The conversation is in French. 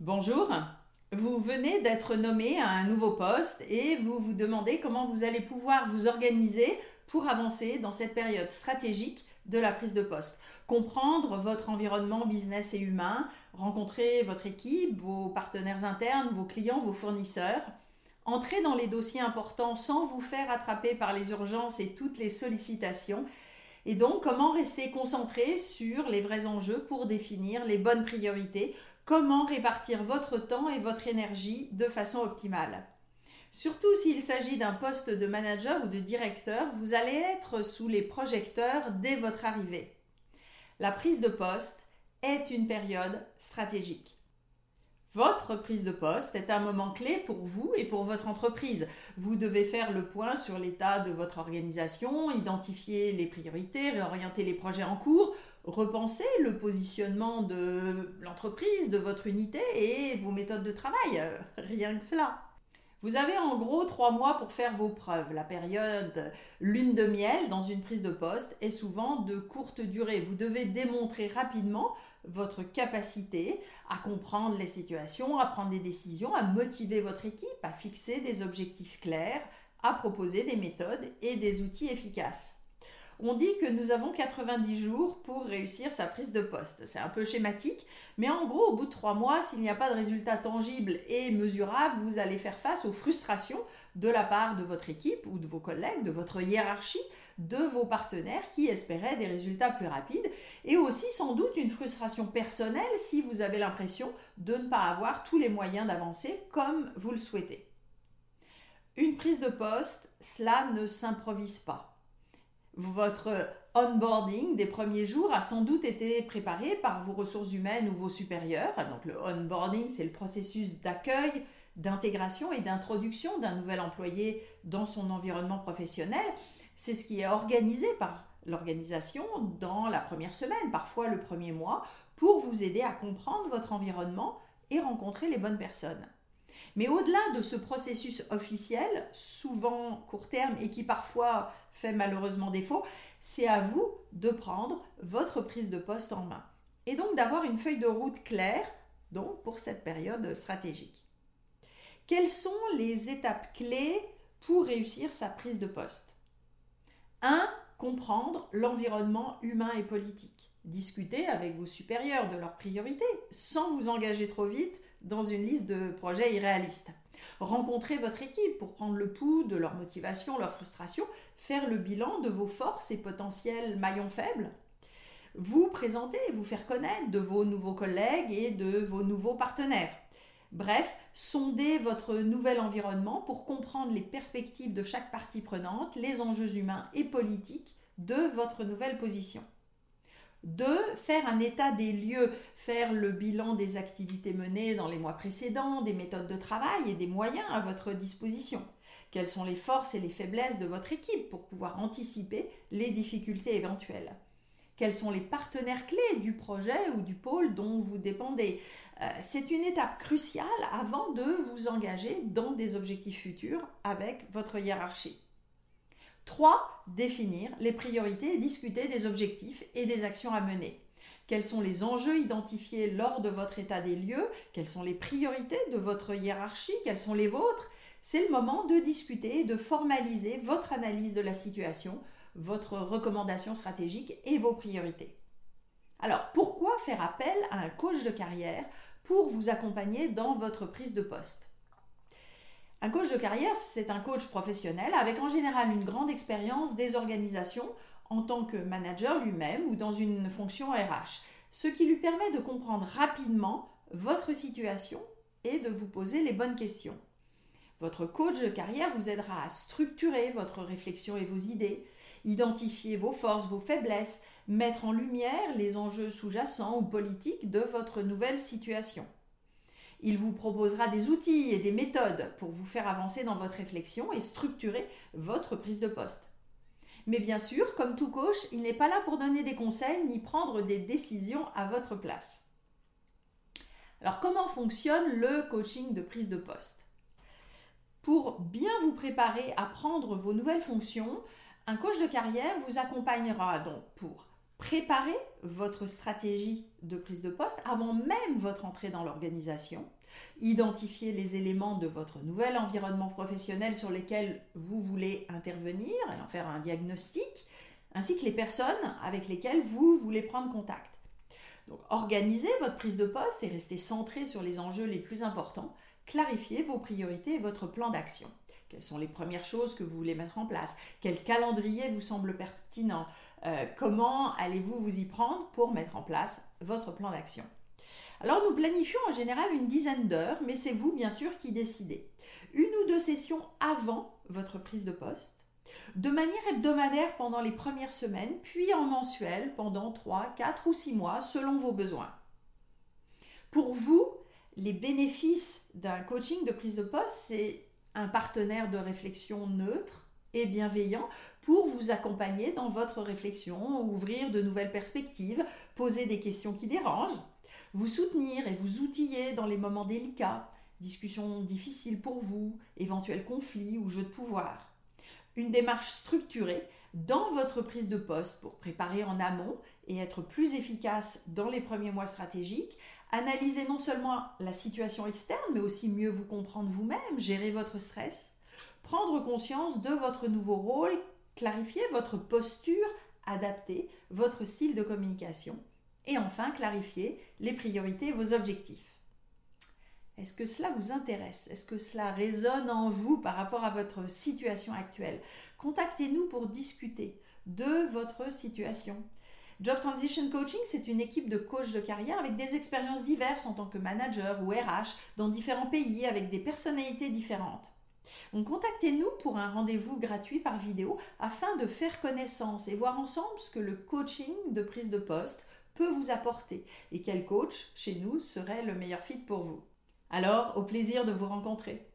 Bonjour, vous venez d'être nommé à un nouveau poste et vous vous demandez comment vous allez pouvoir vous organiser pour avancer dans cette période stratégique de la prise de poste. Comprendre votre environnement business et humain, rencontrer votre équipe, vos partenaires internes, vos clients, vos fournisseurs, entrer dans les dossiers importants sans vous faire attraper par les urgences et toutes les sollicitations. Et donc, comment rester concentré sur les vrais enjeux pour définir les bonnes priorités? Comment répartir votre temps et votre énergie de façon optimale? Surtout s'il s'agit d'un poste de manager ou de directeur, vous allez être sous les projecteurs dès votre arrivée. La prise de poste est une période stratégique. Votre prise de poste est un moment clé pour vous et pour votre entreprise. Vous devez faire le point sur l'état de votre organisation, identifier les priorités, réorienter les projets en cours, repenser le positionnement de l'entreprise, de votre unité et vos méthodes de travail. Rien que cela. Vous avez en gros trois mois pour faire vos preuves. La période lune de miel dans une prise de poste est souvent de courte durée. Vous devez démontrer rapidement votre capacité à comprendre les situations, à prendre des décisions, à motiver votre équipe, à fixer des objectifs clairs, à proposer des méthodes et des outils efficaces. On dit que nous avons 90 jours pour réussir sa prise de poste. C'est un peu schématique, mais en gros, au bout de trois mois, s'il n'y a pas de résultat tangible et mesurable, vous allez faire face aux frustrations de la part de votre équipe ou de vos collègues, de votre hiérarchie, de vos partenaires qui espéraient des résultats plus rapides, et aussi sans doute une frustration personnelle si vous avez l'impression de ne pas avoir tous les moyens d'avancer comme vous le souhaitez. Une prise de poste, cela ne s'improvise pas. Votre onboarding des premiers jours a sans doute été préparé par vos ressources humaines ou vos supérieurs. Donc le onboarding, c'est le processus d'accueil, d'intégration et d'introduction d'un nouvel employé dans son environnement professionnel. C'est ce qui est organisé par l'organisation dans la première semaine, parfois le premier mois, pour vous aider à comprendre votre environnement et rencontrer les bonnes personnes. Mais au-delà de ce processus officiel, souvent court terme et qui parfois fait malheureusement défaut, c'est à vous de prendre votre prise de poste en main. Et donc d'avoir une feuille de route claire donc, pour cette période stratégique. Quelles sont les étapes clés pour réussir sa prise de poste? 1. Comprendre l'environnement humain et politique. Discuter avec vos supérieurs de leurs priorités sans vous engager trop vite dans une liste de projets irréalistes. Rencontrez votre équipe pour prendre le pouls de leur motivation, leur frustration, faire le bilan de vos forces et potentiels maillons faibles. Vous présenter, vous faire connaître de vos nouveaux collègues et de vos nouveaux partenaires. Bref, sondez votre nouvel environnement pour comprendre les perspectives de chaque partie prenante, les enjeux humains et politiques de votre nouvelle position. Deux, faire un état des lieux, faire le bilan des activités menées dans les mois précédents, des méthodes de travail et des moyens à votre disposition. Quelles sont les forces et les faiblesses de votre équipe pour pouvoir anticiper les difficultés éventuelles? Quels sont les partenaires clés du projet ou du pôle dont vous dépendez? Euh, c'est une étape cruciale avant de vous engager dans des objectifs futurs avec votre hiérarchie. 3. Définir les priorités et discuter des objectifs et des actions à mener. Quels sont les enjeux identifiés lors de votre état des lieux? Quelles sont les priorités de votre hiérarchie? Quelles sont les vôtres? C'est le moment de discuter et de formaliser votre analyse de la situation, votre recommandation stratégique et vos priorités. Alors, pourquoi faire appel à un coach de carrière pour vous accompagner dans votre prise de poste? Un coach de carrière, c'est un coach professionnel avec en général une grande expérience des organisations en tant que manager lui-même ou dans une fonction RH, ce qui lui permet de comprendre rapidement votre situation et de vous poser les bonnes questions. Votre coach de carrière vous aidera à structurer votre réflexion et vos idées, identifier vos forces, vos faiblesses, mettre en lumière les enjeux sous-jacents ou politiques de votre nouvelle situation. Il vous proposera des outils et des méthodes pour vous faire avancer dans votre réflexion et structurer votre prise de poste. Mais bien sûr, comme tout coach, il n'est pas là pour donner des conseils ni prendre des décisions à votre place. Alors comment fonctionne le coaching de prise de poste? Pour bien vous préparer à prendre vos nouvelles fonctions, un coach de carrière vous accompagnera donc pour préparer votre stratégie de prise de poste avant même votre entrée dans l'organisation. Identifiez les éléments de votre nouvel environnement professionnel sur lesquels vous voulez intervenir et en faire un diagnostic, ainsi que les personnes avec lesquelles vous voulez prendre contact. Donc, organisez votre prise de poste et restez centré sur les enjeux les plus importants. Clarifiez vos priorités et votre plan d'action. Quelles sont les premières choses que vous voulez mettre en place? Quel calendrier vous semble pertinent? Euh, Comment allez-vous vous y prendre pour mettre en place votre plan d'action? Alors nous planifions en général une dizaine d'heures, mais c'est vous bien sûr qui décidez. Une ou deux sessions avant votre prise de poste, de manière hebdomadaire pendant les premières semaines, puis en mensuel pendant 3, 4 ou 6 mois selon vos besoins. Pour vous, les bénéfices d'un coaching de prise de poste, c'est un partenaire de réflexion neutre et bienveillant pour vous accompagner dans votre réflexion, ouvrir de nouvelles perspectives, poser des questions qui dérangent, vous soutenir et vous outiller dans les moments délicats, discussions difficiles pour vous, éventuels conflits ou jeux de pouvoir une démarche structurée dans votre prise de poste pour préparer en amont et être plus efficace dans les premiers mois stratégiques. Analyser non seulement la situation externe, mais aussi mieux vous comprendre vous-même, gérer votre stress, prendre conscience de votre nouveau rôle, clarifier votre posture, adapter votre style de communication et enfin clarifier les priorités et vos objectifs. Est-ce que cela vous intéresse? Est-ce que cela résonne en vous par rapport à votre situation actuelle? Contactez-nous pour discuter de votre situation. Job Transition Coaching, c'est une équipe de coachs de carrière avec des expériences diverses en tant que manager ou RH dans différents pays avec des personnalités différentes. Donc contactez-nous pour un rendez-vous gratuit par vidéo afin de faire connaissance et voir ensemble ce que le coaching de prise de poste peut vous apporter et quel coach chez nous serait le meilleur fit pour vous. Alors, au plaisir de vous rencontrer.